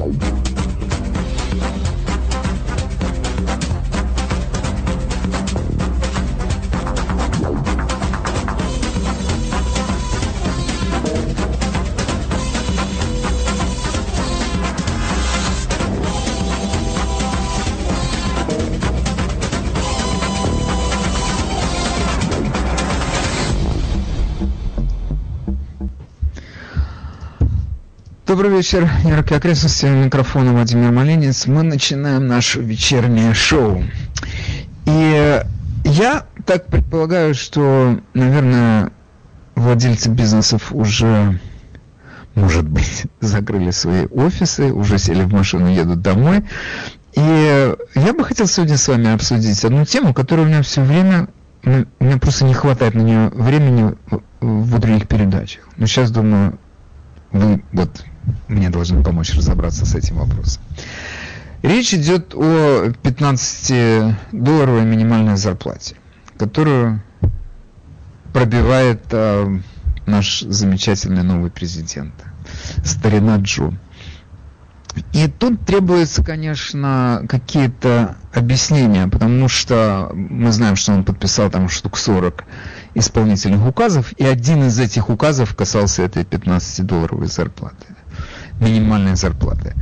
Thank you. Добрый вечер, яркие окрестности, микрофона Владимир Малинец. Мы начинаем наше вечернее шоу. И я так предполагаю, что, наверное, владельцы бизнесов уже, может быть, закрыли свои офисы, уже сели в машину, едут домой. И я бы хотел сегодня с вами обсудить одну тему, которая у меня все время, ну, у меня просто не хватает на нее времени в других передачах. Но сейчас думаю, вы вот мне должны помочь разобраться с этим вопросом. Речь идет о 15-долларовой минимальной зарплате, которую пробивает э, наш замечательный новый президент, старина Джо. И тут требуется, конечно, какие-то объяснения, потому что мы знаем, что он подписал там штук 40 исполнительных указов, и один из этих указов касался этой 15-долларовой зарплаты минимальной зарплаты.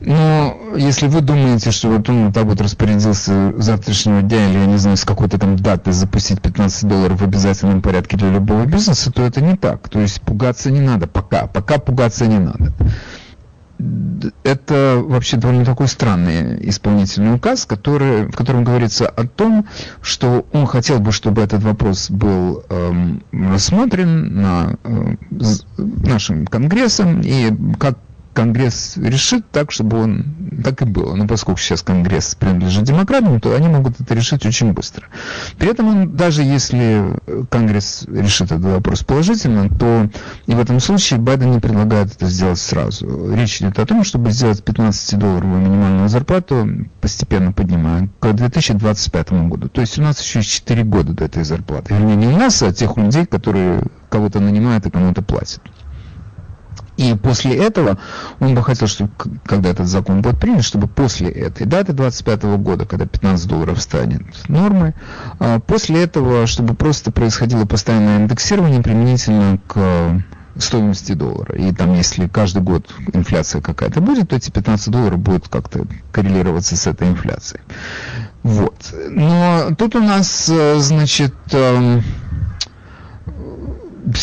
Но если вы думаете, что вот он так вот распорядился завтрашнего дня или, я не знаю, с какой-то там даты запустить 15 долларов в обязательном порядке для любого бизнеса, то это не так. То есть пугаться не надо пока. Пока пугаться не надо это вообще довольно такой странный исполнительный указ, который, в котором говорится о том, что он хотел бы, чтобы этот вопрос был эм, рассмотрен на, э, нашим Конгрессом, и как Конгресс решит так, чтобы он так и было. Но поскольку сейчас Конгресс принадлежит демократам, то они могут это решить очень быстро. При этом он, даже если Конгресс решит этот вопрос положительно, то и в этом случае Байден не предлагает это сделать сразу. Речь идет о том, чтобы сделать 15-долларовую минимальную зарплату, постепенно поднимая, к 2025 году. То есть у нас еще 4 года до этой зарплаты. Вернее, не у нас, а тех людей, которые кого-то нанимают и кому-то платят. И после этого он бы хотел, чтобы, когда этот закон будет принят, чтобы после этой даты 25 года, когда 15 долларов станет нормой, а, после этого, чтобы просто происходило постоянное индексирование применительно к стоимости доллара. И там, если каждый год инфляция какая-то будет, то эти 15 долларов будут как-то коррелироваться с этой инфляцией. Вот. Но тут у нас, э, значит, эм,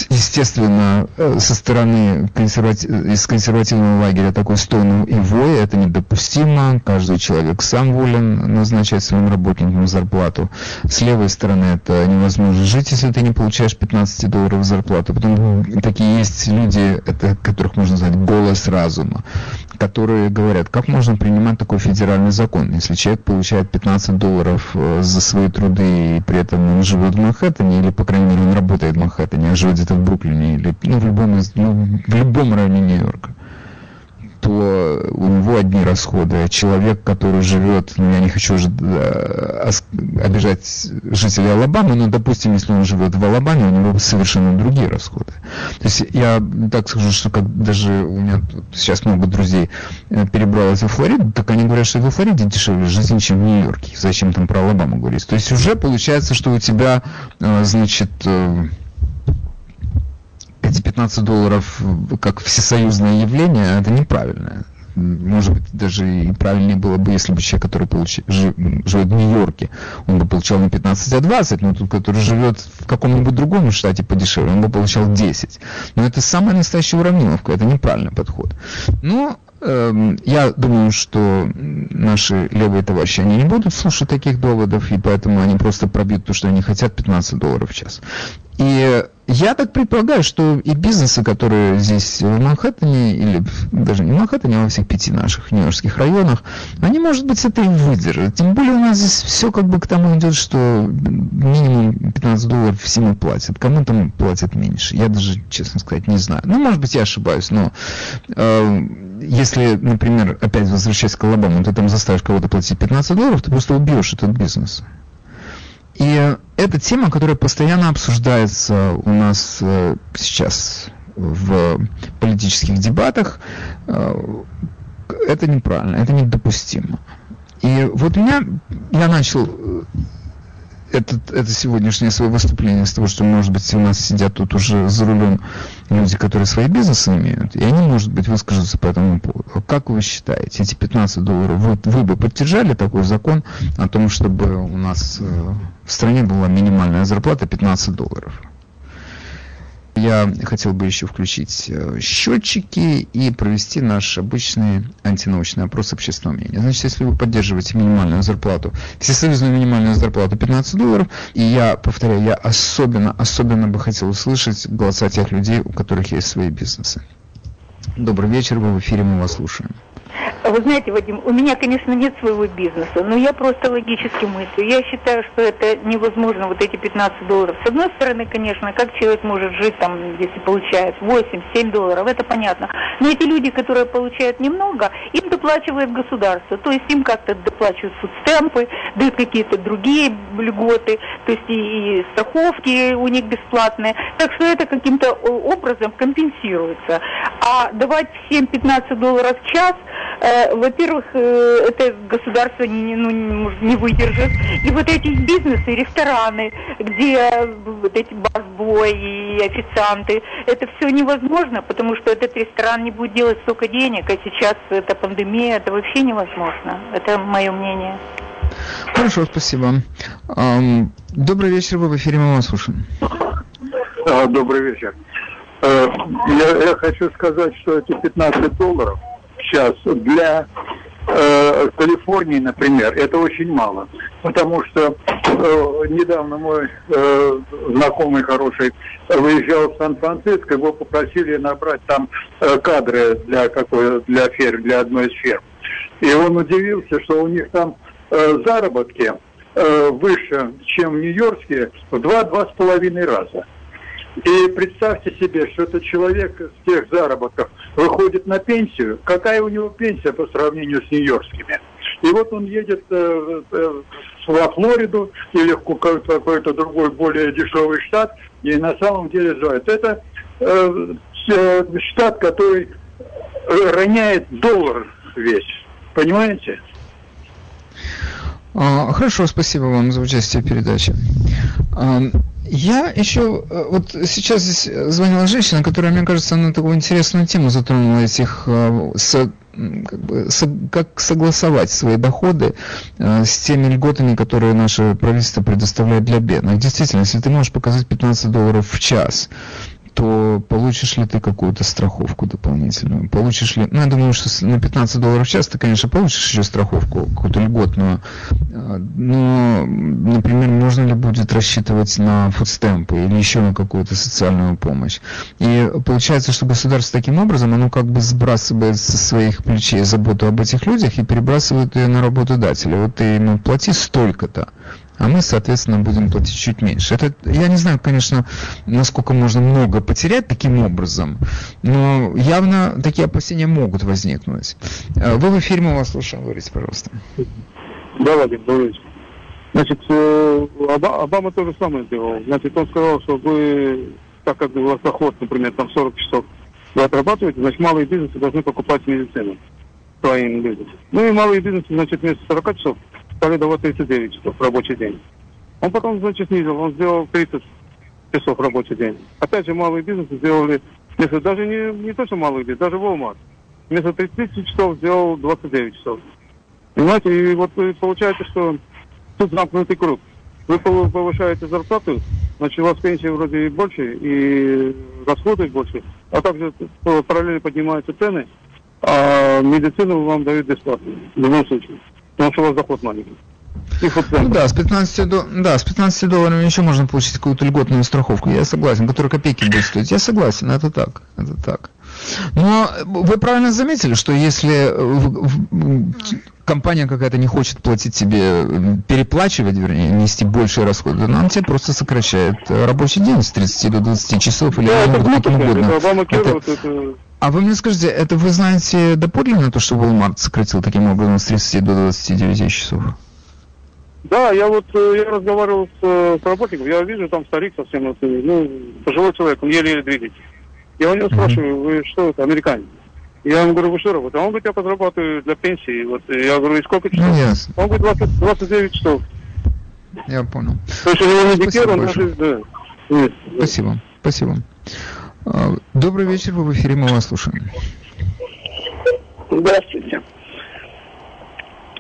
естественно, э, со стороны консервати... из консервативного лагеря такой стон и вой, это недопустимо, каждый человек сам волен назначать своим работникам зарплату. С левой стороны это невозможно жить, если ты не получаешь 15 долларов зарплату. Потом такие есть люди, это, которых можно назвать голос разума, которые говорят, как можно принимать такой федеральный закон, если человек получает 15 долларов э, за свои труды и при этом он живет в Манхэттене, или, по крайней мере, он работает в Манхэттене, а живет где-то в Бруклине или ну, в, любом, ну, в любом районе Нью-Йорка, то у него одни расходы. А человек, который живет, ну я не хочу уже э, обижать жителей Алабамы, но, допустим, если он живет в Алабаме, у него совершенно другие расходы. То есть я так скажу, что как даже у меня сейчас много друзей э, перебралось во Флориду, так они говорят, что во Флориде дешевле жизнь, чем в Нью-Йорке. Зачем там про Алабаму говорить? То есть уже получается, что у тебя, э, значит, эти 15 долларов как всесоюзное явление, это неправильно. Может быть, даже и правильнее было бы, если бы человек, который получ... жив... живет в Нью-Йорке, он бы получал не 15, а 20, но тот, который живет в каком-нибудь другом штате подешевле, он бы получал 10. Но это самая настоящая уравниловка, это неправильный подход. Но эм, я думаю, что наши левые товарищи, они не будут слушать таких доводов, и поэтому они просто пробьют то, что они хотят, 15 долларов в час. И я так предполагаю, что и бизнесы, которые здесь в Манхэттене, или даже не в Манхэттене, а во всех пяти наших нью-йоркских районах, они, может быть, это и выдержат. Тем более у нас здесь все как бы к тому идет, что минимум 15 долларов всему платят. Кому там платят меньше. Я даже, честно сказать, не знаю. Ну, может быть, я ошибаюсь, но э, если, например, опять возвращаясь к Алабаму, ты там заставишь кого-то платить 15 долларов, ты просто убьешь этот бизнес. И это тема, которая постоянно обсуждается у нас э, сейчас в политических дебатах. Э, это неправильно, это недопустимо. И вот меня, я начал этот, это сегодняшнее свое выступление с того, что, может быть, у нас сидят тут уже за рулем люди, которые свои бизнесы имеют, и они, может быть, выскажутся по этому поводу. Как вы считаете, эти 15 долларов, вы, вы бы поддержали такой закон о том, чтобы у нас э, в стране была минимальная зарплата 15 долларов? Я хотел бы еще включить э, счетчики и провести наш обычный антинаучный опрос общественного мнения. Значит, если вы поддерживаете минимальную зарплату, всесоюзную минимальную зарплату 15 долларов, и я, повторяю, я особенно, особенно бы хотел услышать голоса тех людей, у которых есть свои бизнесы. Добрый вечер, вы в эфире, мы вас слушаем. Вы знаете, Вадим, у меня, конечно, нет своего бизнеса, но я просто логически мыслю. Я считаю, что это невозможно, вот эти 15 долларов. С одной стороны, конечно, как человек может жить там, если получает 8-7 долларов, это понятно. Но эти люди, которые получают немного, им доплачивает государство. То есть им как-то доплачивают фудстемпы, дают какие-то другие льготы, то есть и, и страховки у них бесплатные. Так что это каким-то образом компенсируется. А давать всем 15 долларов в час – Э, во-первых, э, это государство не, ну, не выдержит. И вот эти бизнесы, рестораны, где вот эти барбой и официанты, это все невозможно, потому что этот ресторан не будет делать столько денег, а сейчас это пандемия, это вообще невозможно. Это мое мнение. Хорошо, спасибо. Добрый вечер, вы в эфире, мы вас слушаем. А, добрый вечер. Э, я, я хочу сказать, что эти 15 долларов – сейчас для э, Калифорнии, например, это очень мало. Потому что э, недавно мой э, знакомый хороший выезжал в Сан-Франциско, его попросили набрать там э, кадры для какой для ферм, для одной из ферм. И он удивился, что у них там э, заработки э, выше, чем в Нью-Йорке, в два-два с половиной раза. И представьте себе, что этот человек с тех заработков выходит на пенсию. Какая у него пенсия по сравнению с нью-йоркскими? И вот он едет э, э, во Флориду или в какой-то, другой более дешевый штат, и на самом деле звает. Это э, э штат, который роняет доллар весь. Понимаете? А, хорошо, спасибо вам за участие в передаче. Я еще, э, вот сейчас здесь звонила женщина, которая, мне кажется, она такую интересную тему затронула этих, э, с, как, бы, с, как согласовать свои доходы э, с теми льготами, которые наше правительство предоставляет для бедных. Действительно, если ты можешь показать 15 долларов в час, то получишь ли ты какую-то страховку дополнительную? Получишь ли... Ну, я думаю, что на 15 долларов в час ты, конечно, получишь еще страховку, какую-то льготную. А, но, например, можно ли будет рассчитывать на фудстемпы или еще на какую-то социальную помощь? И получается, что государство таким образом, оно как бы сбрасывает со своих плечей заботу об этих людях и перебрасывает ее на работодателя. Вот ты ему плати столько-то а мы, соответственно, будем платить чуть меньше. Это, я не знаю, конечно, насколько можно много потерять таким образом, но явно такие опасения могут возникнуть. Э, вы в эфире, мы вас слушаем, говорите, пожалуйста. Да, Владимир, добрый. Значит, э, Обама то же самое сделал. Значит, он сказал, что вы, так как у вас доход, например, там 40 часов вы отрабатываете, значит, малые бизнесы должны покупать медицину своим бизнесом. Ну и малые бизнесы, значит, вместо 40 часов стали давать 39 часов рабочий день. Он потом, значит, снизил, он сделал 30 часов рабочий день. Опять же, малые бизнесы сделали, если даже не, не то, что малый бизнес, даже Walmart, вместо 30 часов сделал 29 часов. Понимаете, и вот получается, что тут замкнутый круг. Вы повышаете зарплату, значит, у вас пенсия вроде и больше, и расходы больше, а также параллельно поднимаются цены, а медицину вам дают бесплатно, в любом случае что у вас доход маленький. Ну да, с 15, до... да, с 15 долларами еще можно получить какую-то льготную страховку, я согласен, которая копейки будет стоить. Я согласен, это так, это так. Но вы правильно заметили, что если компания какая-то не хочет платить тебе, переплачивать, вернее, нести большие расходы, она тебе просто сокращает рабочий день с 30 до 20 часов или да, каким угодно. Это, это... А вы мне скажите, это вы знаете доподлинно то, что Walmart сократил таким образом с 30 до 29 часов? Да, я вот э, я разговаривал с, э, с работником, я вижу там старик совсем, ну, пожилой человек, он еле-еле двигается. Я у него спрашиваю, вы что это, американец? Я ему говорю, вы что работаете? А он говорит, я подрабатываю для пенсии. Вот я говорю, и сколько часов? Ну, ясно. Он говорит, 20, 29 часов. Я понял. То есть у него медикер, он даже, да. Нет. Спасибо, спасибо. А, Добрый вечер, вы в эфире, мы вас слушаем. Здравствуйте.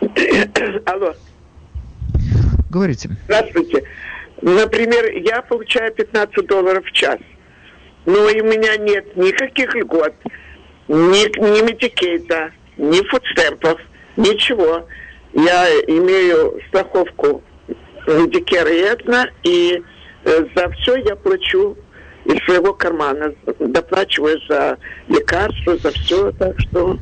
Алло, Говорите. здравствуйте. Например, я получаю 15 долларов в час, но и у меня нет никаких льгот, ни, ни медикейта, ни фудстемпов, ничего. Я имею страховку Medicare и Aetna, и э, за все я плачу из своего кармана, доплачиваю за лекарства, за все, так что...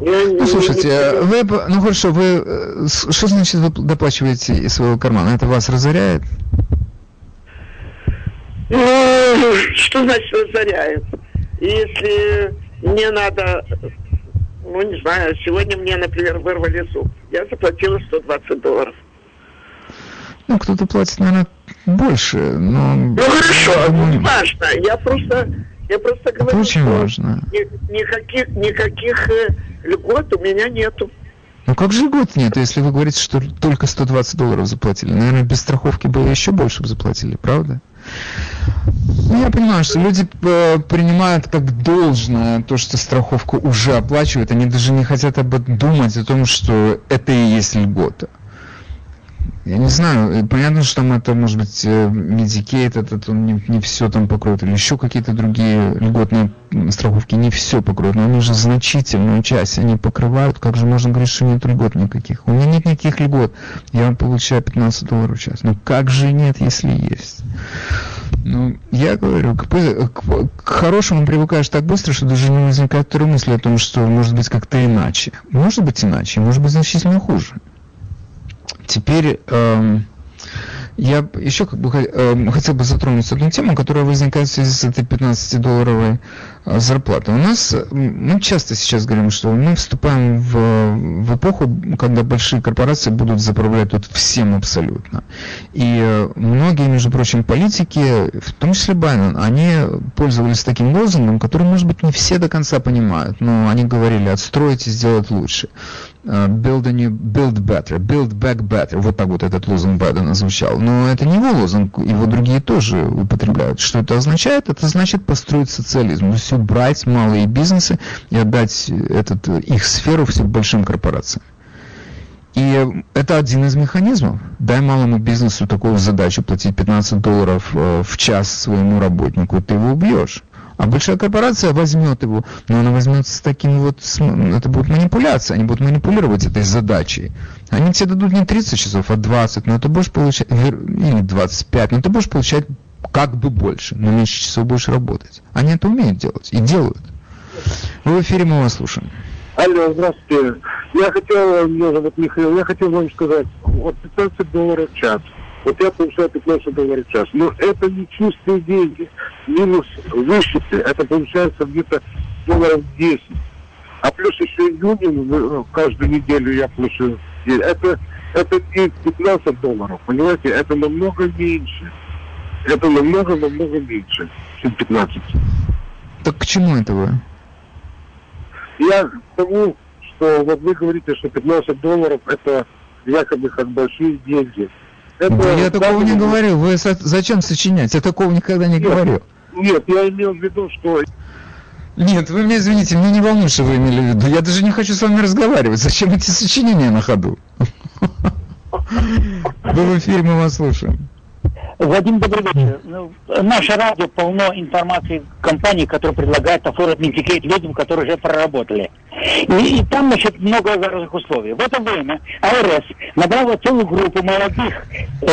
я не- Ну, слушайте, не- вы, б- ну хорошо, вы, э, что значит вы доплачиваете из своего кармана? Это вас разоряет? Ну, что значит разоряет? Если мне надо, ну, не знаю, сегодня мне, например, вырвали зуб. Я заплатила 120 долларов. Ну, кто-то платит, наверное, больше, но... Ну, хорошо, думаю, ну, важно. Я просто, я просто Это говорю, очень что важно. ни- никаких, никаких э, льгот у меня нету. Ну как же год нет, если вы говорите, что только 120 долларов заплатили? Наверное, без страховки бы еще больше бы заплатили, правда? Ну, я понимаю, что люди э, принимают как должное то, что страховку уже оплачивают, они даже не хотят об этом думать, о том, что это и есть льгота. Я не знаю, э, понятно, что там это, может быть, э, Medicaid, этот он не, не все там покроет, или еще какие-то другие льготные страховки не все покроют, но они же значительную часть они покрывают, как же можно говорить, что нет льгот никаких? У меня нет никаких льгот, я вам получаю 15 долларов в час. Ну как же нет, если есть? Ну, я говорю, к, к- к хорошему привыкаешь так быстро, что даже не возникает второй мысли о том, что может быть как-то иначе. Может быть иначе, может быть значительно хуже. Теперь эм, я еще как бы эм, хотел бы затронуть одну тему, которая возникает в связи с этой 15-долларовой э, зарплатой. У нас, мы часто сейчас говорим, что мы вступаем в, в эпоху, когда большие корпорации будут заправлять тут всем абсолютно. И э, многие, между прочим, политики, в том числе Байден, они пользовались таким лозунгом, который, может быть, не все до конца понимают, но они говорили отстроить и сделать лучше. Э, Build, a new, build better, build back better. Вот так вот этот лозунг Байдена звучал. Но это не его лозунг, его другие тоже употребляют. Что это означает? Это значит построить социализм. То есть убрать малые бизнесы и отдать этот, э, их сферу все большим корпорациям. И это один из механизмов. Дай малому бизнесу такую задачу платить 15 долларов э, в час своему работнику, ты его убьешь. А большая корпорация возьмет его, но она возьмет с таким вот, это будет манипуляция, они будут манипулировать этой задачей. Они тебе дадут не 30 часов, а 20, но ты будешь получать, или 25, но ты будешь получать как бы больше, но меньше часов будешь работать. Они это умеют делать и делают. Вы в эфире, мы вас слушаем. Алло, здравствуйте. Я хотел, меня зовут Михаил, я хотел вам сказать, вот 15 долларов в час. Вот я получаю 15 долларов в час. Но это не чистые деньги. Минус вычеты, это получается где-то долларов 10. А плюс еще юнин в- каждую неделю я плачу. Это, это не 15 долларов, понимаете? Это намного меньше. Это намного-намного меньше, чем 15. Так к чему это вы? Я к тому, что вот вы говорите, что 15 долларов это якобы как большие деньги. Это Да я такого не говорил. Вы со- зачем сочинять? Я такого никогда не Нет. говорил. Нет, я имел в виду, что Нет, вы меня извините, мне не волнует, что вы имели в виду. Я даже не хочу с вами разговаривать. Зачем эти сочинения на ходу? Вы в эфире, мы вас слушаем. Владимир, добрый вечер. Ну, наше радио полно информации компаний, которые предлагают оформить Medicaid людям, которые уже проработали. И, и там, значит, много разных условий. В это время IRS набрала целую группу молодых э,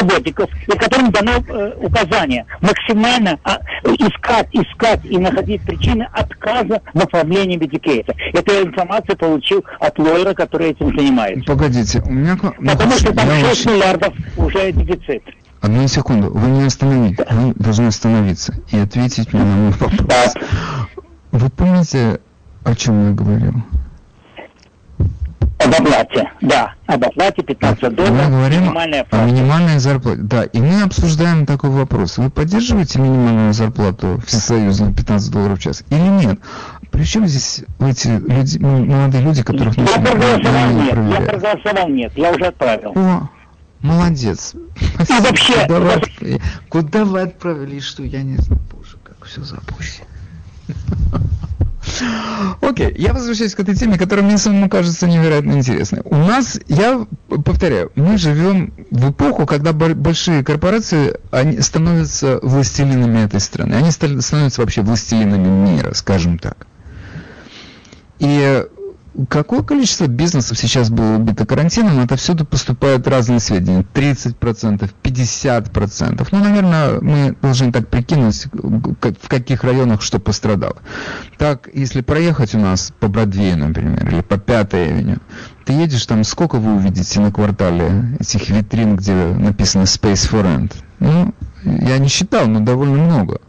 работников, и которым дано э, указание максимально а, искать, искать и находить причины отказа в оформлении Medicaid а. Эту информацию получил от lawyer а, который этим занимается. Погодите, у меня... ну, Потому что там я 6 очень- миллиардов уже дефицит. Одну секунду, вы не остановите, вы должны остановиться и ответить мне на мой вопрос. Вы помните, о чем я говорил? Об оплате, да. Об оплате 15 долларов. Мы говорим минимальная о оплата. минимальной зарплате. Да, и мы обсуждаем такой вопрос. Вы поддерживаете минимальную зарплату всесоюзную 15 долларов в час или нет? Причем здесь эти люди, ну, молодые люди, которых. Я проголосовал нет, я проголосовал нет, я уже отправил. О, молодец. А вообще... Куда, вы, куда вы отправили, что я не знаю, боже, как все запущено. Окей, я возвращаюсь к этой теме, которая мне самому кажется невероятно интересной. У нас, я повторяю, мы живем в эпоху, когда большие корпорации они становятся властелинами этой страны. Они становятся вообще властелинами мира, скажем так. И какое количество бизнесов сейчас было убито карантином, это всюду поступают разные сведения. 30%, 50%. Ну, наверное, мы должны так прикинуть, в каких районах что пострадало. Так, если проехать у нас по Бродвею, например, или по Пятой авеню, ты едешь там, сколько вы увидите на квартале этих витрин, где написано Space for Rent? Ну, я не считал, но довольно много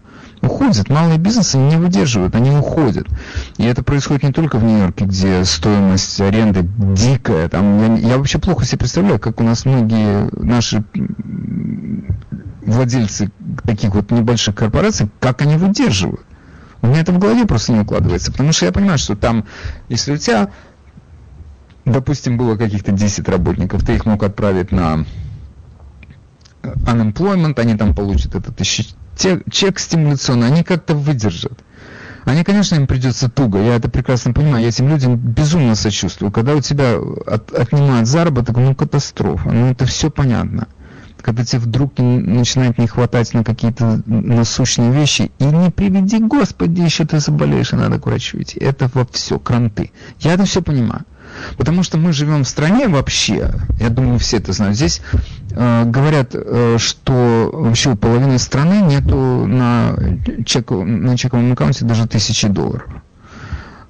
уходят. Малые бизнесы не выдерживают, они уходят. И это происходит не только в Нью-Йорке, где стоимость аренды дикая. Там, я, я вообще плохо себе представляю, как у нас многие наши владельцы таких вот небольших корпораций, как они выдерживают. У меня это в голове просто не укладывается, потому что я понимаю, что там, если у тебя, допустим, было каких-то 10 работников, ты их мог отправить на unemployment, они там получат этот те, чек стимуляционный, они как-то выдержат. Они, конечно, им придется туго, я это прекрасно понимаю, я этим людям безумно сочувствую. Когда у тебя от, отнимают заработок, ну катастрофа, ну это все понятно. Когда тебе вдруг начинает не хватать на какие-то насущные вещи, и не приведи, Господи, еще ты заболеешь, и надо к врачу идти. Это во все, кранты. Я это все понимаю. Потому что мы живем в стране вообще, я думаю, все это знают, здесь э, говорят, э, что вообще у половины страны нету на, чек, на чековом аккаунте даже тысячи долларов.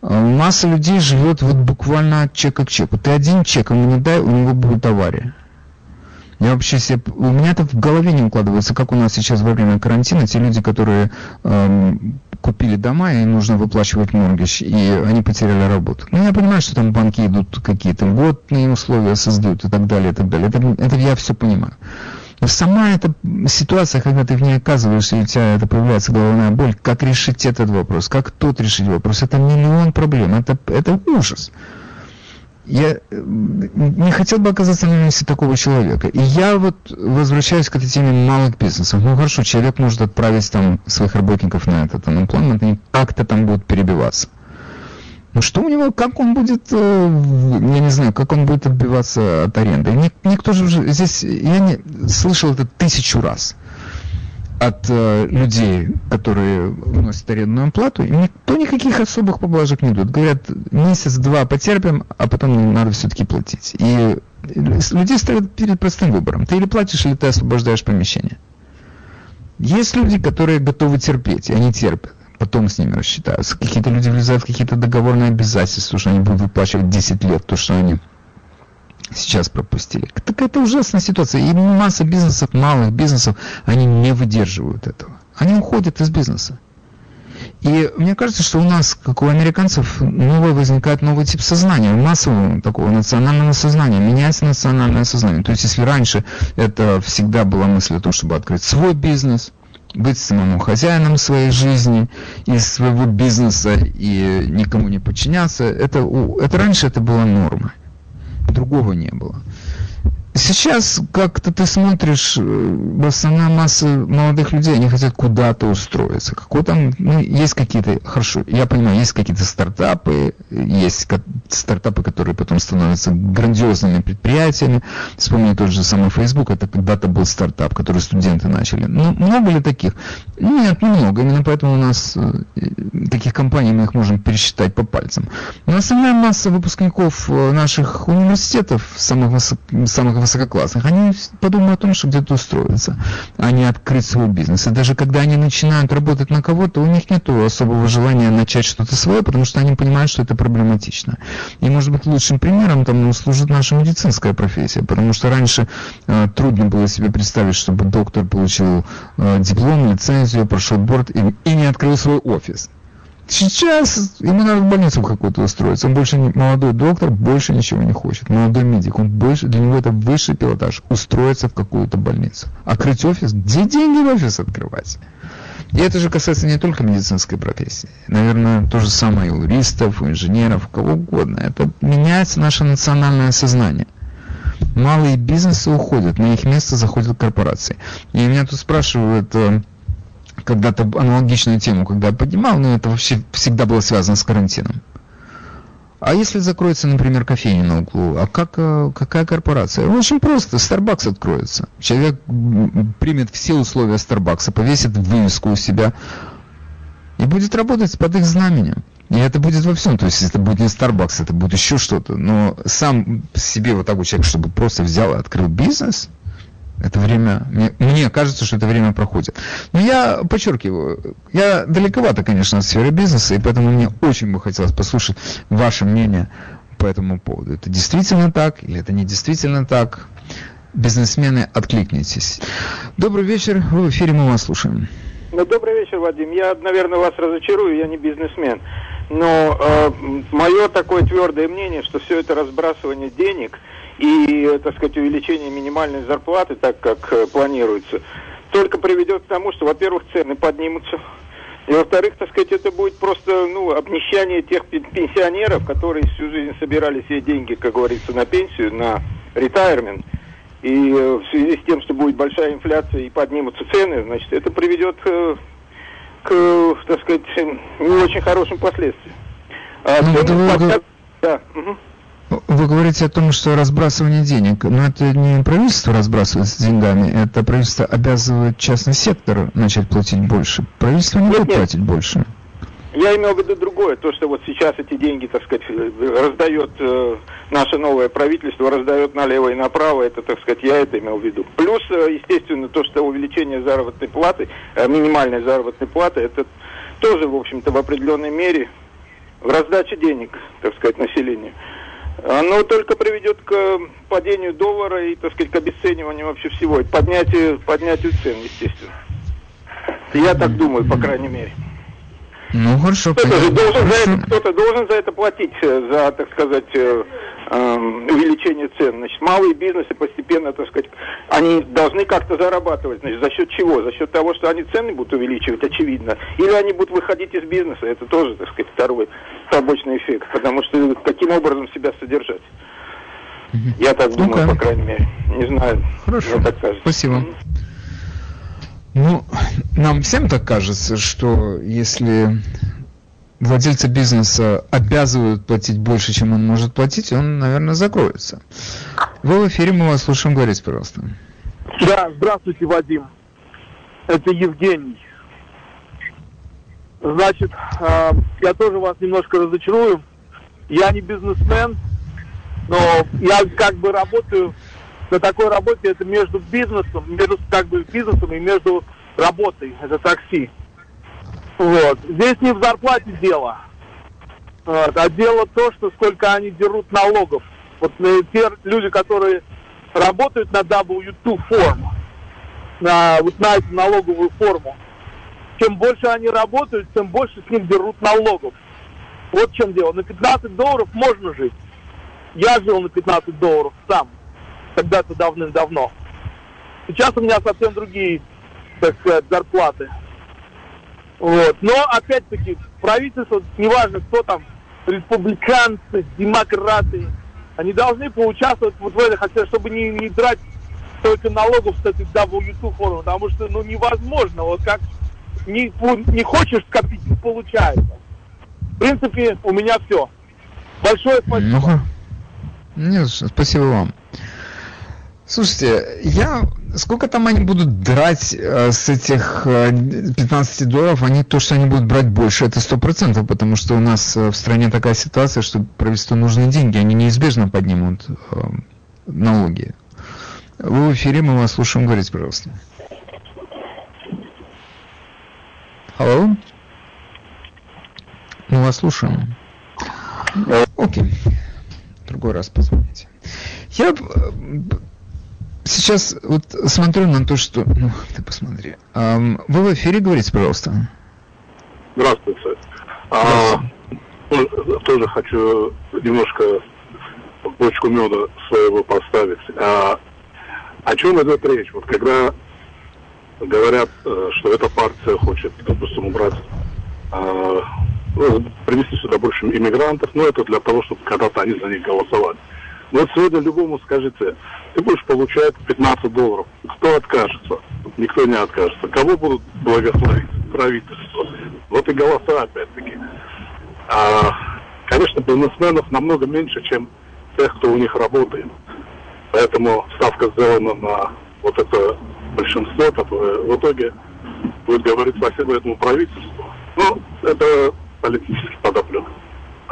Э, масса людей живет вот буквально от чека к чеку. Ты один чек ему не дай, у него будет авария. Я вообще себе, у меня это в голове не укладывается, как у нас сейчас во время карантина, те люди, которые эм, купили дома, и нужно выплачивать моргич, и они потеряли работу. Ну, я понимаю, что там банки идут какие-то льготные условия создают и так далее, и так далее. Это, это я все понимаю. Но сама эта ситуация, когда ты в ней оказываешься, и у тебя это появляется головная боль, как решить этот вопрос, как тот решить вопрос, это миллион проблем, это, это ужас я э, не хотел бы оказаться на месте такого человека. И я вот возвращаюсь к этой теме малых бизнесов. Ну хорошо, человек может отправить там своих работников на этот unemployment, они как-то там будут перебиваться. Но что у него, как он будет, э, я не знаю, как он будет отбиваться от аренды. Никто же уже здесь, я не слышал это тысячу раз от э, людей, которые вносят арендную плату, и никто никаких особых поблажек не дает. Говорят, месяц-два потерпим, а потом надо все-таки платить. И людей ставят перед простым выбором. Ты или платишь, или ты освобождаешь помещение. Есть люди, которые готовы терпеть, и они терпят. Потом с ними рассчитаются. Какие-то люди влезают в какие-то договорные обязательства, что они будут выплачивать 10 лет то, что они сейчас пропустили. Так это ужасная ситуация. И масса бизнесов, малых бизнесов, они не выдерживают этого. Они уходят из бизнеса. И мне кажется, что у нас, как у американцев, новый возникает новый тип сознания, массового такого национального сознания, меняется национальное сознание. То есть, если раньше это всегда была мысль о том, чтобы открыть свой бизнес, быть самому хозяином своей жизни, из своего бизнеса и никому не подчиняться, это, это раньше это была нормой другого не было. Сейчас как-то ты смотришь, э, основная масса молодых людей, они хотят куда-то устроиться. Какой там, ну, есть какие-то, хорошо, я понимаю, есть какие-то стартапы, есть стартапы, которые потом становятся грандиозными предприятиями. Вспомни тот же самый Facebook, это когда-то был стартап, который студенты начали. Ну, много ли таких? Нет, немного. Именно поэтому у нас э, таких компаний мы их можем пересчитать по пальцам. Но основная масса выпускников э, наших университетов, самых, самых высококлассных, они подумают о том, что где-то устроиться, а не открыть свой бизнес. И даже когда они начинают работать на кого-то, у них нет особого желания начать что-то свое, потому что они понимают, что это проблематично. И, может быть, лучшим примером там служит наша медицинская профессия, потому что раньше э, трудно было себе представить, чтобы доктор получил э, диплом, лицензию, прошел борт и, и не открыл свой офис. Сейчас ему надо в больницу какую-то устроиться. Он больше не, молодой доктор больше ничего не хочет. Молодой медик, он больше, для него это высший пилотаж. Устроиться в какую-то больницу. Открыть офис? Где деньги в офис открывать? И это же касается не только медицинской профессии. Наверное, то же самое и у юристов, у инженеров, кого угодно. Это меняется наше национальное сознание. Малые бизнесы уходят, на их место заходят корпорации. И меня тут спрашивают, э, когда-то аналогичную тему, когда поднимал, но это вообще всегда было связано с карантином. А если закроется, например, кофейня на углу, а как, э, какая корпорация? Очень просто, Starbucks откроется. Человек примет все условия Starbucks, повесит вывеску у себя и будет работать под их знаменем. И это будет во всем. То есть это будет не Starbucks, это будет еще что-то. Но сам себе вот такой человек, чтобы просто взял и открыл бизнес, это время, мне, мне кажется, что это время проходит. Но я подчеркиваю, я далековато, конечно, от сферы бизнеса, и поэтому мне очень бы хотелось послушать ваше мнение по этому поводу. Это действительно так или это не действительно так? Бизнесмены, откликнитесь. Добрый вечер, вы в эфире, мы вас слушаем. Ну, добрый вечер, Вадим. Я, наверное, вас разочарую, я не бизнесмен. Но э, мое такое твердое мнение, что все это разбрасывание денег – и, так сказать, увеличение минимальной зарплаты, так как э, планируется, только приведет к тому, что, во-первых, цены поднимутся, и, во-вторых, так сказать, это будет просто, ну, обнищание тех пенсионеров, которые всю жизнь собирали себе деньги, как говорится, на пенсию, на ретайрмент. И э, в связи с тем, что будет большая инфляция и поднимутся цены, значит, это приведет к, к так сказать, не очень хорошим последствиям. А ну, цены, да. Угу. Вы говорите о том, что разбрасывание денег, но это не правительство разбрасывается деньгами, это правительство обязывает частный сектор начать платить больше. Правительство не нет, будет нет. платить больше. Я имел в виду другое, то, что вот сейчас эти деньги, так сказать, раздает э, наше новое правительство, раздает налево и направо, это, так сказать, я это имел в виду. Плюс, э, естественно, то, что увеличение заработной платы, э, минимальной заработной платы, это тоже, в общем-то, в определенной мере в раздаче денег, так сказать, населению оно только приведет к падению доллара и, так сказать, к обесцениванию вообще всего, и поднятию, поднятию цен, естественно. Я так думаю, по крайней мере. Ну хорошо. Кто-то, же должен, за это, кто-то должен за это платить, э, за, так сказать, э, э, увеличение цен. Значит, малые бизнесы постепенно, так сказать, они должны как-то зарабатывать. Значит, за счет чего? За счет того, что они цены будут увеличивать, очевидно. Или они будут выходить из бизнеса. Это тоже, так сказать, второй побочный эффект. Потому что каким образом себя содержать? Я так думаю, ну по крайней мере. Не знаю. Хорошо. Мне так кажется. Спасибо. Ну, нам всем так кажется, что если владельца бизнеса обязывают платить больше, чем он может платить, он, наверное, закроется. Вы в эфире, мы вас слушаем. Говорите, пожалуйста. Да, здравствуйте, Вадим. Это Евгений. Значит, э, я тоже вас немножко разочарую. Я не бизнесмен, но я как бы работаю на такой работе, это между бизнесом, между как бы бизнесом и между работой, это такси. Вот. Здесь не в зарплате дело, вот. а дело то, что сколько они дерут налогов. Вот те люди, которые работают на W2 форму, на, вот на эту налоговую форму, чем больше они работают, тем больше с ним дерут налогов. Вот в чем дело. На 15 долларов можно жить. Я жил на 15 долларов сам, когда-то давным-давно. Сейчас у меня совсем другие, так сказать, зарплаты. Вот. Но, опять-таки, правительство, неважно, кто там, республиканцы, демократы, они должны поучаствовать вот в этом, хотя чтобы не, не драть только налогов с этой W2 формы, потому что, ну, невозможно, вот как не, не хочешь скопить, не получается. В принципе, у меня все. Большое спасибо. Ну, нет, спасибо вам. Слушайте, я сколько там они будут драть э, с этих э, 15 долларов, они то, что они будут брать больше, это сто процентов, потому что у нас э, в стране такая ситуация, что правительству нужны деньги, они неизбежно поднимут э, налоги. Вы в эфире, мы вас слушаем, говорите, пожалуйста. Алло? Мы вас слушаем. Окей. Другой раз позвоните. Я сейчас вот смотрю на то, что... Ну, ты посмотри. вы в эфире говорите, пожалуйста. Здравствуйте. А, тоже хочу немножко бочку меда своего поставить. А, о чем идет речь? Вот когда говорят, э, что эта партия хочет, допустим, убрать, э, ну, привести сюда больше иммигрантов, но это для того, чтобы когда-то они за них голосовали. Вот сегодня любому скажите, ты будешь получать 15 долларов. Кто откажется? Никто не откажется. Кого будут благословить? Правительство. Вот и голоса опять-таки. А, конечно, бизнесменов намного меньше, чем тех, кто у них работает. Поэтому ставка сделана на вот это большинство, которое в итоге будет говорить спасибо этому правительству. Ну, это политический подоплек,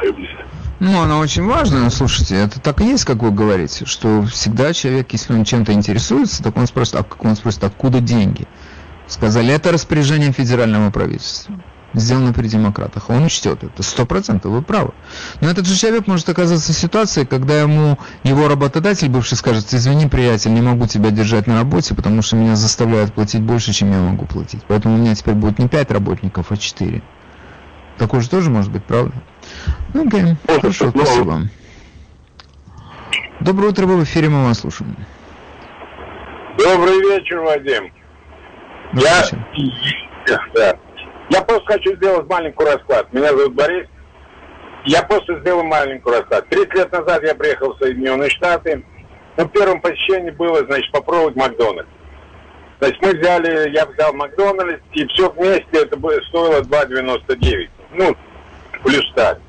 мнение. Ну, она очень важная, слушайте, это так и есть, как вы говорите, что всегда человек, если он чем-то интересуется, так он спросит, а, он спросит, откуда деньги? Сказали, это распоряжение федерального правительства сделано при демократах. Он учтет это. Сто процентов, вы правы. Но этот же человек может оказаться в ситуации, когда ему его работодатель бывший скажет, извини, приятель, не могу тебя держать на работе, потому что меня заставляют платить больше, чем я могу платить. Поэтому у меня теперь будет не пять работников, а четыре. Такое же тоже может быть, правда? Ну, окей, хорошо, спасибо. Доброе утро, вы в эфире, мы вас слушаем. Добрый вечер, Вадим. Добрый я... вечер. Да. Я просто хочу сделать маленький расклад. Меня зовут Борис. Я просто сделал маленький расклад. 30 лет назад я приехал в Соединенные Штаты. Ну, первым посещение было, значит, попробовать Макдональдс. Значит, мы взяли, я взял Макдональдс, и все вместе это было, стоило 2,99. Ну, плюс так.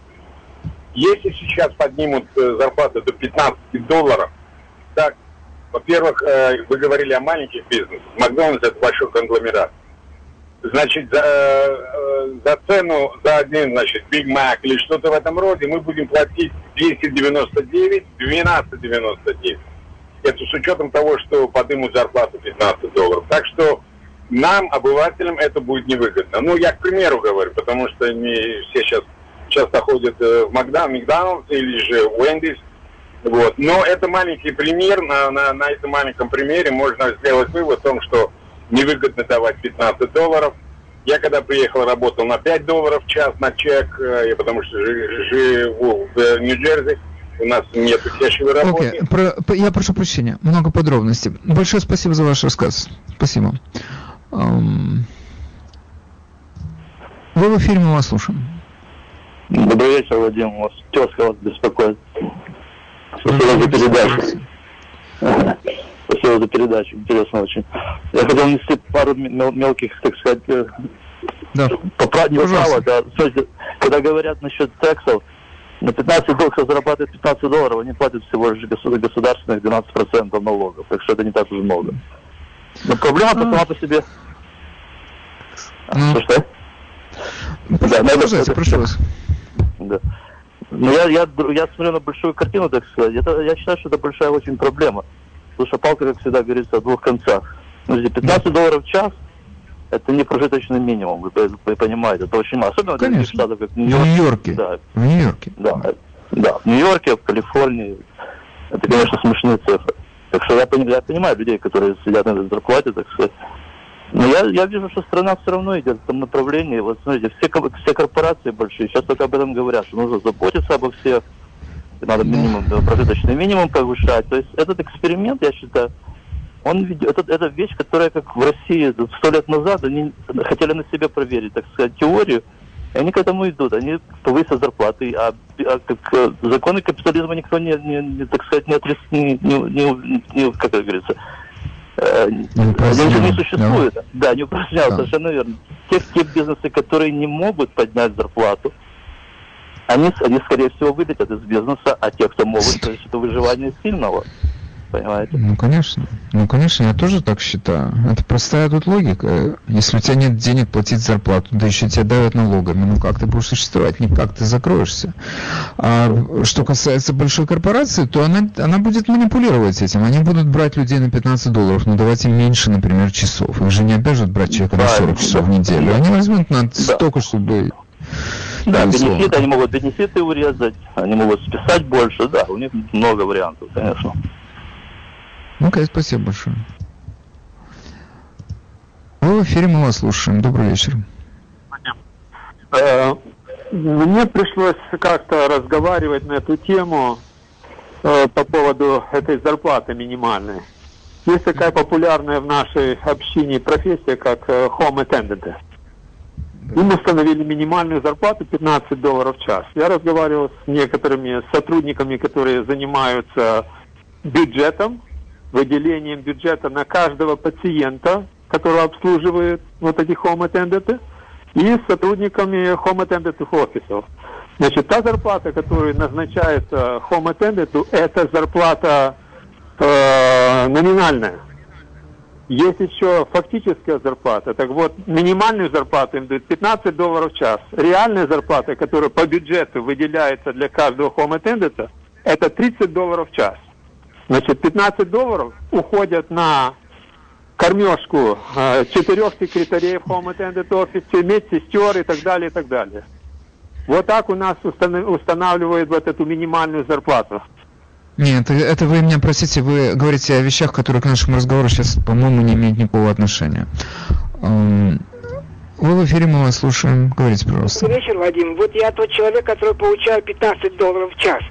Если сейчас поднимут э, зарплату до 15 долларов, так, во-первых, э, вы говорили о маленьких бизнесах. Макдональдс это большой конгломерат. Значит, за, э, за цену за один, значит, Биг Мак или что-то в этом роде мы будем платить 299, 12,99. Это с учетом того, что поднимут зарплату 15 долларов. Так что нам, обывателям, это будет невыгодно. Ну, я к примеру говорю, потому что не все сейчас часто ходят э, в Макдон, Макдональдс или же в Уэндис. Вот. Но это маленький пример. На, на, на этом маленьком примере можно сделать вывод о том, что невыгодно давать 15 долларов. Я когда приехал, работал на 5 долларов в час на чек, э, я потому что живу в э, Нью-Джерси. У нас нет уходящего работы. Окей, про- я прошу прощения, много подробностей. Большое спасибо за ваш рассказ. Спасибо. Эм, Вы в эфире, мы вас слушаем. Добрый вечер, Вадим. У вас тезка вас беспокоит. Спасибо за передачу. Спасибо за передачу. Интересно очень. Я хотел внести пару мел- мелких, так сказать, э, Да. поправ... не поправок, а когда говорят насчет тексов, на 15 долларов, зарабатывает 15 долларов, они платят всего лишь госу- государственных 12% налогов. Так что это не так уж много. Но проблема-то А. сама по себе. Ну. Что? Прошу, Да, надо- прошу вас. Да. Но я, я, я смотрю на большую картину, так сказать. Это, я считаю, что это большая очень проблема. Потому что палка, как всегда, говорится, о двух концах. Ну, здесь 15 долларов в час – это не прожиточный минимум, вы, вы понимаете. Это очень мало. Особенно для Конечно. штатов, как В Нью-Йорк. Нью-Йорке. Да, В Нью-Йорке. да, да. В Нью-Йорке, в Калифорнии. Это, конечно, смешные цифры. Так что я, я понимаю людей, которые сидят на этой зарплате, так сказать. Но я, я вижу, что страна все равно идет в том направлении. Вот смотрите, все, все корпорации большие сейчас только об этом говорят, что нужно заботиться обо всех. Надо минимум, прожиточный минимум повышать. То есть этот эксперимент, я считаю, он ведет, это, это вещь, которая как в России сто лет назад, они хотели на себе проверить, так сказать, теорию, и они к этому идут, они повысят зарплаты, а, а как э, законы капитализма никто не, не, не, так сказать, не отрис, не, не, не- не- как это говорится, Не упразднял, они же не да. существует. Да, не упразднял, Да. совершенно верно. Те, те бизнесы, которые не могут поднять зарплату, они, они, скорее всего, вылетят из бизнеса, а те, кто могут, то есть это выживание сильного. Понимаете? Ну, конечно. Ну, конечно, я тоже так считаю. Это простая тут логика. Если у тебя нет денег платить зарплату, да еще тебя давят налогами, ну как ты будешь существовать? Никак ты закроешься. А что касается большой корпорации, то она, она будет манипулировать этим. Они будут брать людей на 15 долларов, но давать им меньше, например, часов. Их же не обяжут брать человека на 40 часов в неделю. Они возьмут на столько, чтобы... Да, Безусловно. бенефиты, они могут бенефиты урезать, они могут списать больше, да, у них много вариантов, конечно. Окей, спасибо большое. Вы в эфире, мы вас слушаем. Добрый вечер. Э, Мне пришлось как-то разговаривать на эту тему э, по поводу этой зарплаты минимальной. есть такая популярная в нашей общине профессия, как э, home attendant. Им установили минимальную зарплату 15 долларов в час. Я разговаривал с некоторыми сотрудниками, которые занимаются бюджетом, выделением бюджета на каждого пациента, которого обслуживают вот эти home и с сотрудниками home офисов. Значит, та зарплата, которая назначается home это зарплата э, номинальная. Есть еще фактическая зарплата. Так вот, минимальную зарплату им дают 15 долларов в час. Реальная зарплата, которая по бюджету выделяется для каждого home это 30 долларов в час. Значит, 15 долларов уходят на кормежку э, четырех секретарей в home attendant офисе, медсестер и так далее, и так далее. Вот так у нас устанавливают вот эту минимальную зарплату. Нет, это вы меня простите, вы говорите о вещах, которые к нашему разговору сейчас, по-моему, не имеют никакого отношения. Эм, вы в эфире, мы вас слушаем. Говорите, пожалуйста. Добрый вечер, Вадим. Вот я тот человек, который получает 15 долларов в час.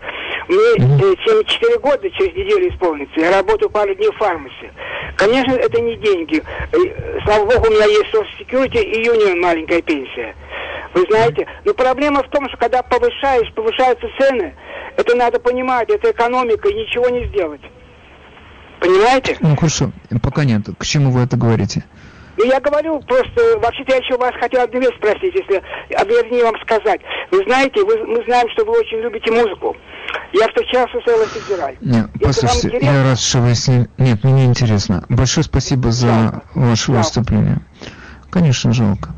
Мне mm-hmm. 74 года через неделю исполнится. Я работаю пару дней в фармасе. Конечно, это не деньги. Э, слава богу, у меня есть Social Security и Union маленькая пенсия. Вы знаете, но проблема в том, что когда повышаешь, повышаются цены, это надо понимать, это экономика, и ничего не сделать. Понимаете? Ну хорошо, пока нет. К чему вы это говорите? Ну, я говорю, просто, вообще-то я еще вас хотел одну вещь спросить, если, а вернее вам сказать. Вы знаете, вы, мы знаем, что вы очень любите музыку. Я встречался с Элла Федераль. Нет, если послушайте, я рад, что вы с ним... Нет, мне интересно. Большое спасибо за да. ваше да. выступление. Конечно, жалко.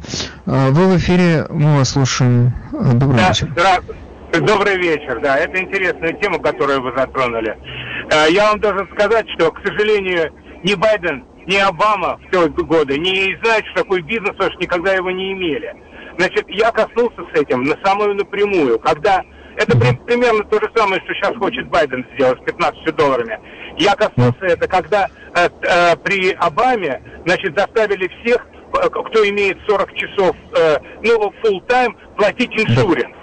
А, вы в эфире, мы вас слушаем. Добрый да, вечер. Здравствуйте. Добрый вечер, да. Это интересная тема, которую вы затронули. А, я вам должен сказать, что, к сожалению, ни Байден, ни Обама в те годы не знают, что такой бизнес, потому что никогда его не имели. Значит, я коснулся с этим на самую напрямую, когда это при, примерно то же самое, что сейчас хочет Байден сделать с 15 долларами. Я коснулся это, когда э, э, при Обаме, значит, заставили всех Э, кто имеет 40 часов, э, ну, full time, платить иншуринс.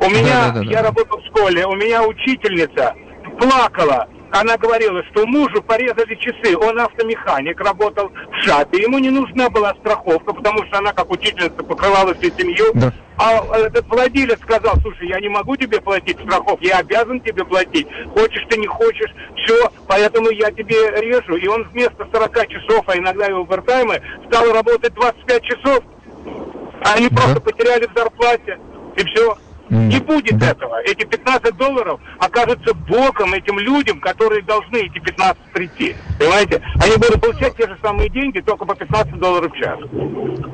У меня, да, да, да, я работал в школе, у меня учительница плакала, она говорила, что мужу порезали часы, он автомеханик, работал в ШАПе, ему не нужна была страховка, потому что она как учительница покрывала всю семью. Да. А этот владелец сказал, слушай, я не могу тебе платить страховку, я обязан тебе платить. Хочешь ты, не хочешь, все, поэтому я тебе режу. И он вместо 40 часов, а иногда и овертаймы, стал работать 25 часов. А они да. просто потеряли в зарплате. И все. Не будет да. этого. Эти 15 долларов окажутся боком этим людям, которые должны эти 15 прийти. Понимаете? Они будут получать те же самые деньги, только по 15 долларов в час.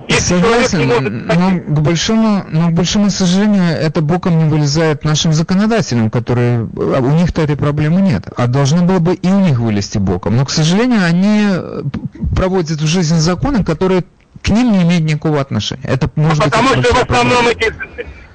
Если Согласен, может... но, к большому, но к большому сожалению, это боком не вылезает нашим законодателям, которые а, у них-то этой проблемы нет, а должно было бы и у них вылезти боком. Но, к сожалению, они э, проводят в жизнь законы, которые к ним не имеют никакого отношения. Это может а потому быть, что в основном эти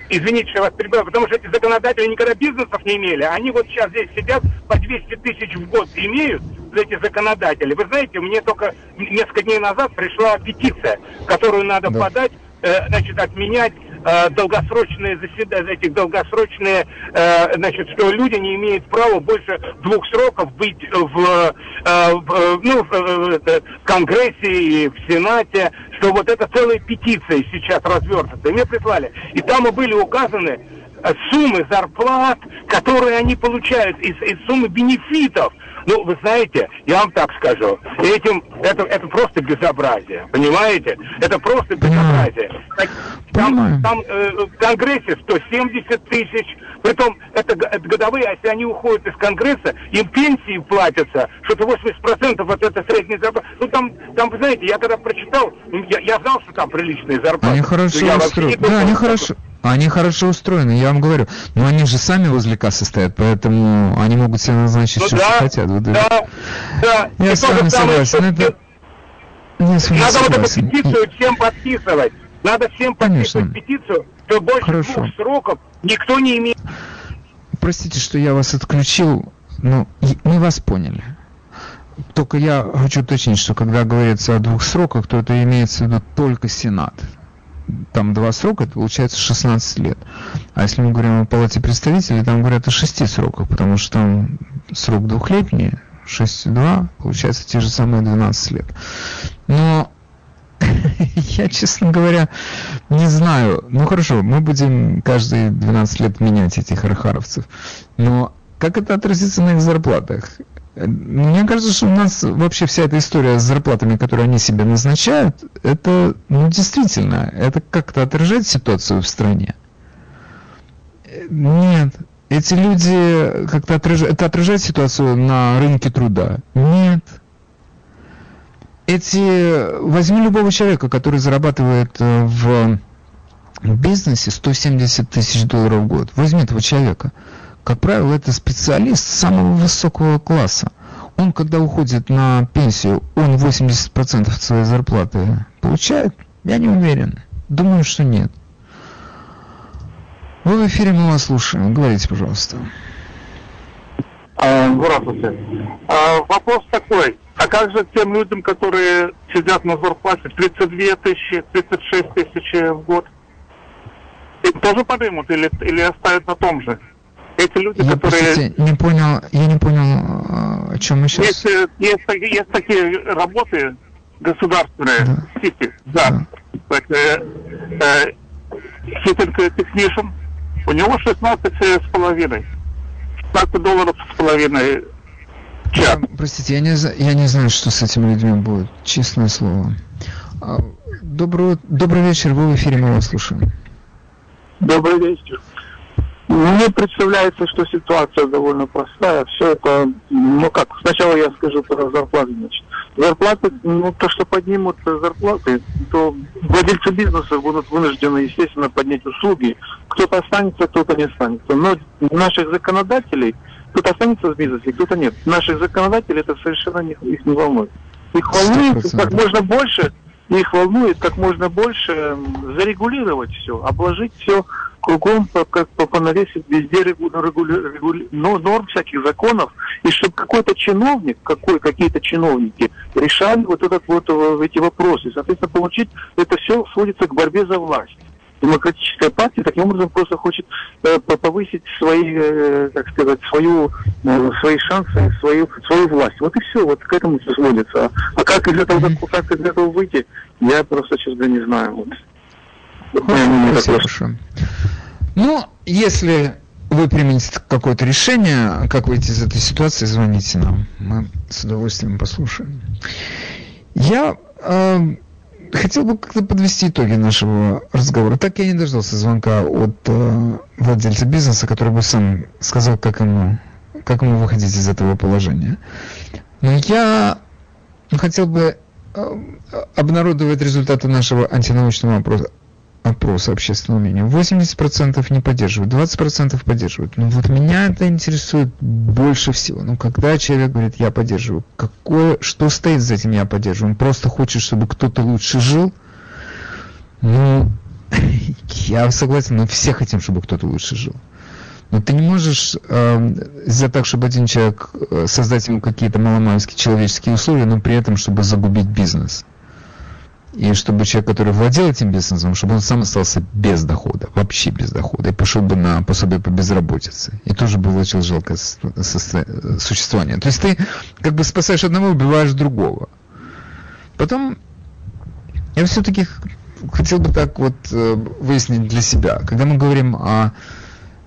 извините, что я вас перебиваю, потому что эти законодатели никогда бизнесов не имели. Они вот сейчас здесь сидят, по 200 тысяч в год имеют, эти законодатели. Вы знаете, мне только несколько дней назад пришла петиция, которую надо да. подать, э, значит, отменять э, долгосрочные заседания, этих долгосрочные, э, значит, что люди не имеют права больше двух сроков быть в, э, в, ну, в, в Конгрессе и в Сенате, что вот это целая петиция сейчас развертывается. И мне прислали. И там были указаны э, суммы зарплат, которые они получают, из, из суммы бенефитов. Ну, вы знаете, я вам так скажу, этим, это, это просто безобразие, понимаете? Это просто безобразие. Там, там э, в Конгрессе 170 тысяч, притом это, это годовые, а если они уходят из Конгресса, им пенсии платятся, что-то 80% от этой средней зарплаты. Ну, там, там, вы знаете, я когда прочитал, я, я знал, что там приличные зарплаты. Они хорошо устроены. Да, они хорошо. Они хорошо устроены, я вам говорю. Но они же сами возле кассы стоят, поэтому они могут себе назначить ну, все, да, что хотят. Вот да, да. Я и с вами согласен. Это... Я с вами Надо согласен. вот эту петицию всем подписывать. Надо всем подписывать Конечно. петицию, что больше Хорошо. двух сроков никто не имеет. Простите, что я вас отключил, но мы вас поняли. Только я хочу уточнить, что когда говорится о двух сроках, то это имеется в виду только Сенат там два срока, это получается 16 лет. А если мы говорим о палате представителей, там говорят о шести сроках, потому что там срок двухлетний, 6,2, получается те же самые 12 лет. Но я, честно говоря, не знаю. Ну хорошо, мы будем каждые 12 лет менять этих архаровцев. Но как это отразится на их зарплатах? Мне кажется, что у нас вообще вся эта история с зарплатами, которые они себе назначают, это, ну, действительно, это как-то отражает ситуацию в стране. Нет. Эти люди как-то отражают, это отражает ситуацию на рынке труда? Нет. Эти, возьми любого человека, который зарабатывает э, в бизнесе 170 тысяч долларов в год. Возьми этого человека как правило, это специалист самого высокого класса. Он, когда уходит на пенсию, он 80% своей зарплаты получает? Я не уверен. Думаю, что нет. Вы в эфире, мы вас слушаем. Говорите, пожалуйста. А, здравствуйте. А, вопрос такой. А как же тем людям, которые сидят на зарплате 32 тысячи, 36 тысяч в год? Им тоже поднимут или, или оставят на том же? Эти люди, я, которые... Простите, не понял, я не понял, о чем мы сейчас... Есть, э, есть, есть такие работы государственные, да. Сити, да. да. Так, э, э, technician, у него 16 с половиной. 16 долларов с половиной час. Простите, я не, я не знаю, что с этими людьми будет, честное слово. А, добрый, добрый вечер, вы в эфире, мы вас слушаем. Добрый вечер. Мне представляется, что ситуация довольно простая. Все это, ну как, сначала я скажу про зарплаты, значит. Зарплаты, ну то, что поднимут зарплаты, то владельцы бизнеса будут вынуждены, естественно, поднять услуги. Кто-то останется, кто-то не останется. Но наших законодателей, кто-то останется в бизнесе, кто-то нет. Наших законодателей это совершенно не, их не волнует. Их волнует как можно больше, их волнует как можно больше зарегулировать все, обложить все кругом как понавесить везде регуля, регуля, регуля, но, норм всяких законов, и чтобы какой-то чиновник, какой, какие-то чиновники решали вот этот вот э, эти вопросы. Соответственно, получить это все сводится к борьбе за власть. Демократическая партия таким образом просто хочет э, повысить свои, э, так сказать, свою, э, свои шансы, свою, свою власть. Вот и все, вот к этому все сводится. А как из этого, как из этого выйти, я просто, честно не знаю. Вот. Спасибо Ну, если вы примете какое-то решение, как выйти из этой ситуации, звоните нам. Мы с удовольствием послушаем. Я э, хотел бы как-то подвести итоги нашего разговора. Так я не дождался звонка от э, владельца бизнеса, который бы сам сказал, как ему, как ему выходить из этого положения. Но я хотел бы э, обнародовать результаты нашего антинаучного опроса опроса общественного мнения. 80% не поддерживают, 20% поддерживают. Ну вот меня это интересует больше всего. Ну когда человек говорит, я поддерживаю, какое, что стоит за этим я поддерживаю? Он просто хочет, чтобы кто-то лучше жил. Ну, я согласен, мы все хотим, чтобы кто-то лучше жил. Но ты не можешь э, сделать так, чтобы один человек э, создать ему какие-то маломальские человеческие условия, но при этом, чтобы загубить бизнес и чтобы человек, который владел этим бизнесом, чтобы он сам остался без дохода, вообще без дохода, и пошел бы на пособие по безработице, и тоже бы влачил жалкое существование. То есть ты как бы спасаешь одного, убиваешь другого. Потом я все-таки хотел бы так вот э, выяснить для себя, когда мы говорим о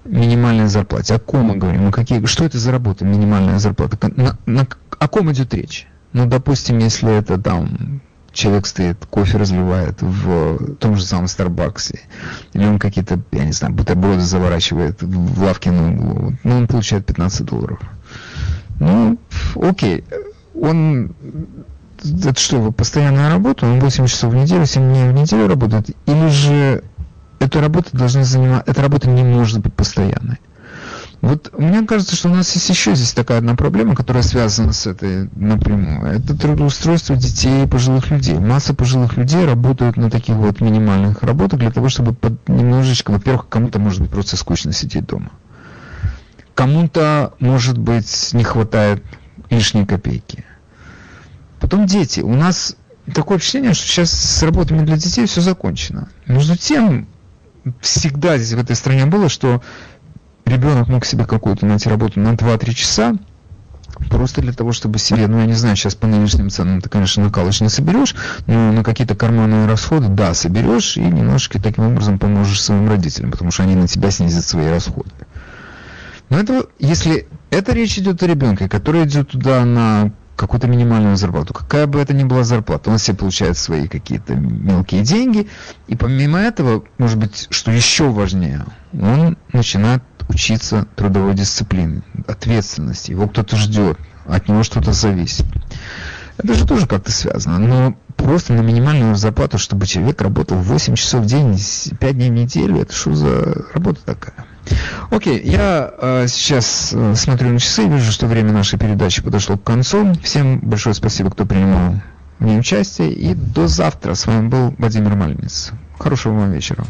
минимальной зарплате, о ком мы говорим, о какие, что это за работа, минимальная зарплата, на, на, о ком идет речь? Ну, допустим, если это там человек стоит, кофе разливает в том же самом Старбаксе, или он какие-то, я не знаю, бутерброды заворачивает в лавке на углу, ну, он получает 15 долларов. Ну, окей, он, это что, постоянная работа, он 8 часов в неделю, 7 дней в неделю работает, или же эта работа должна занимать, эта работа не может быть постоянной. Вот мне кажется, что у нас есть еще здесь такая одна проблема, которая связана с этой напрямую. Это трудоустройство детей и пожилых людей. Масса пожилых людей работают на таких вот минимальных работах для того, чтобы под, немножечко, во-первых, кому-то может быть просто скучно сидеть дома. Кому-то, может быть, не хватает лишней копейки. Потом дети. У нас такое впечатление, что сейчас с работами для детей все закончено. Между тем, всегда здесь в этой стране было, что ребенок мог себе какую-то найти работу на 2-3 часа, просто для того, чтобы себе, ну, я не знаю, сейчас по нынешним ценам ты, конечно, накалыч не соберешь, но на какие-то карманные расходы, да, соберешь и немножечко таким образом поможешь своим родителям, потому что они на тебя снизят свои расходы. Но это, если это речь идет о ребенке, который идет туда на какую-то минимальную зарплату. Какая бы это ни была зарплата, он себе получает свои какие-то мелкие деньги. И помимо этого, может быть, что еще важнее, он начинает учиться трудовой дисциплине, ответственности. Его кто-то ждет, от него что-то зависит. Это же тоже как-то связано. Но просто на минимальную зарплату, чтобы человек работал 8 часов в день, 5 дней в неделю, это что за работа такая? Окей, я э, сейчас э, смотрю на часы, вижу, что время нашей передачи подошло к концу. Всем большое спасибо, кто принимал в ней участие. И до завтра. С вами был Владимир Мальниц. Хорошего вам вечера.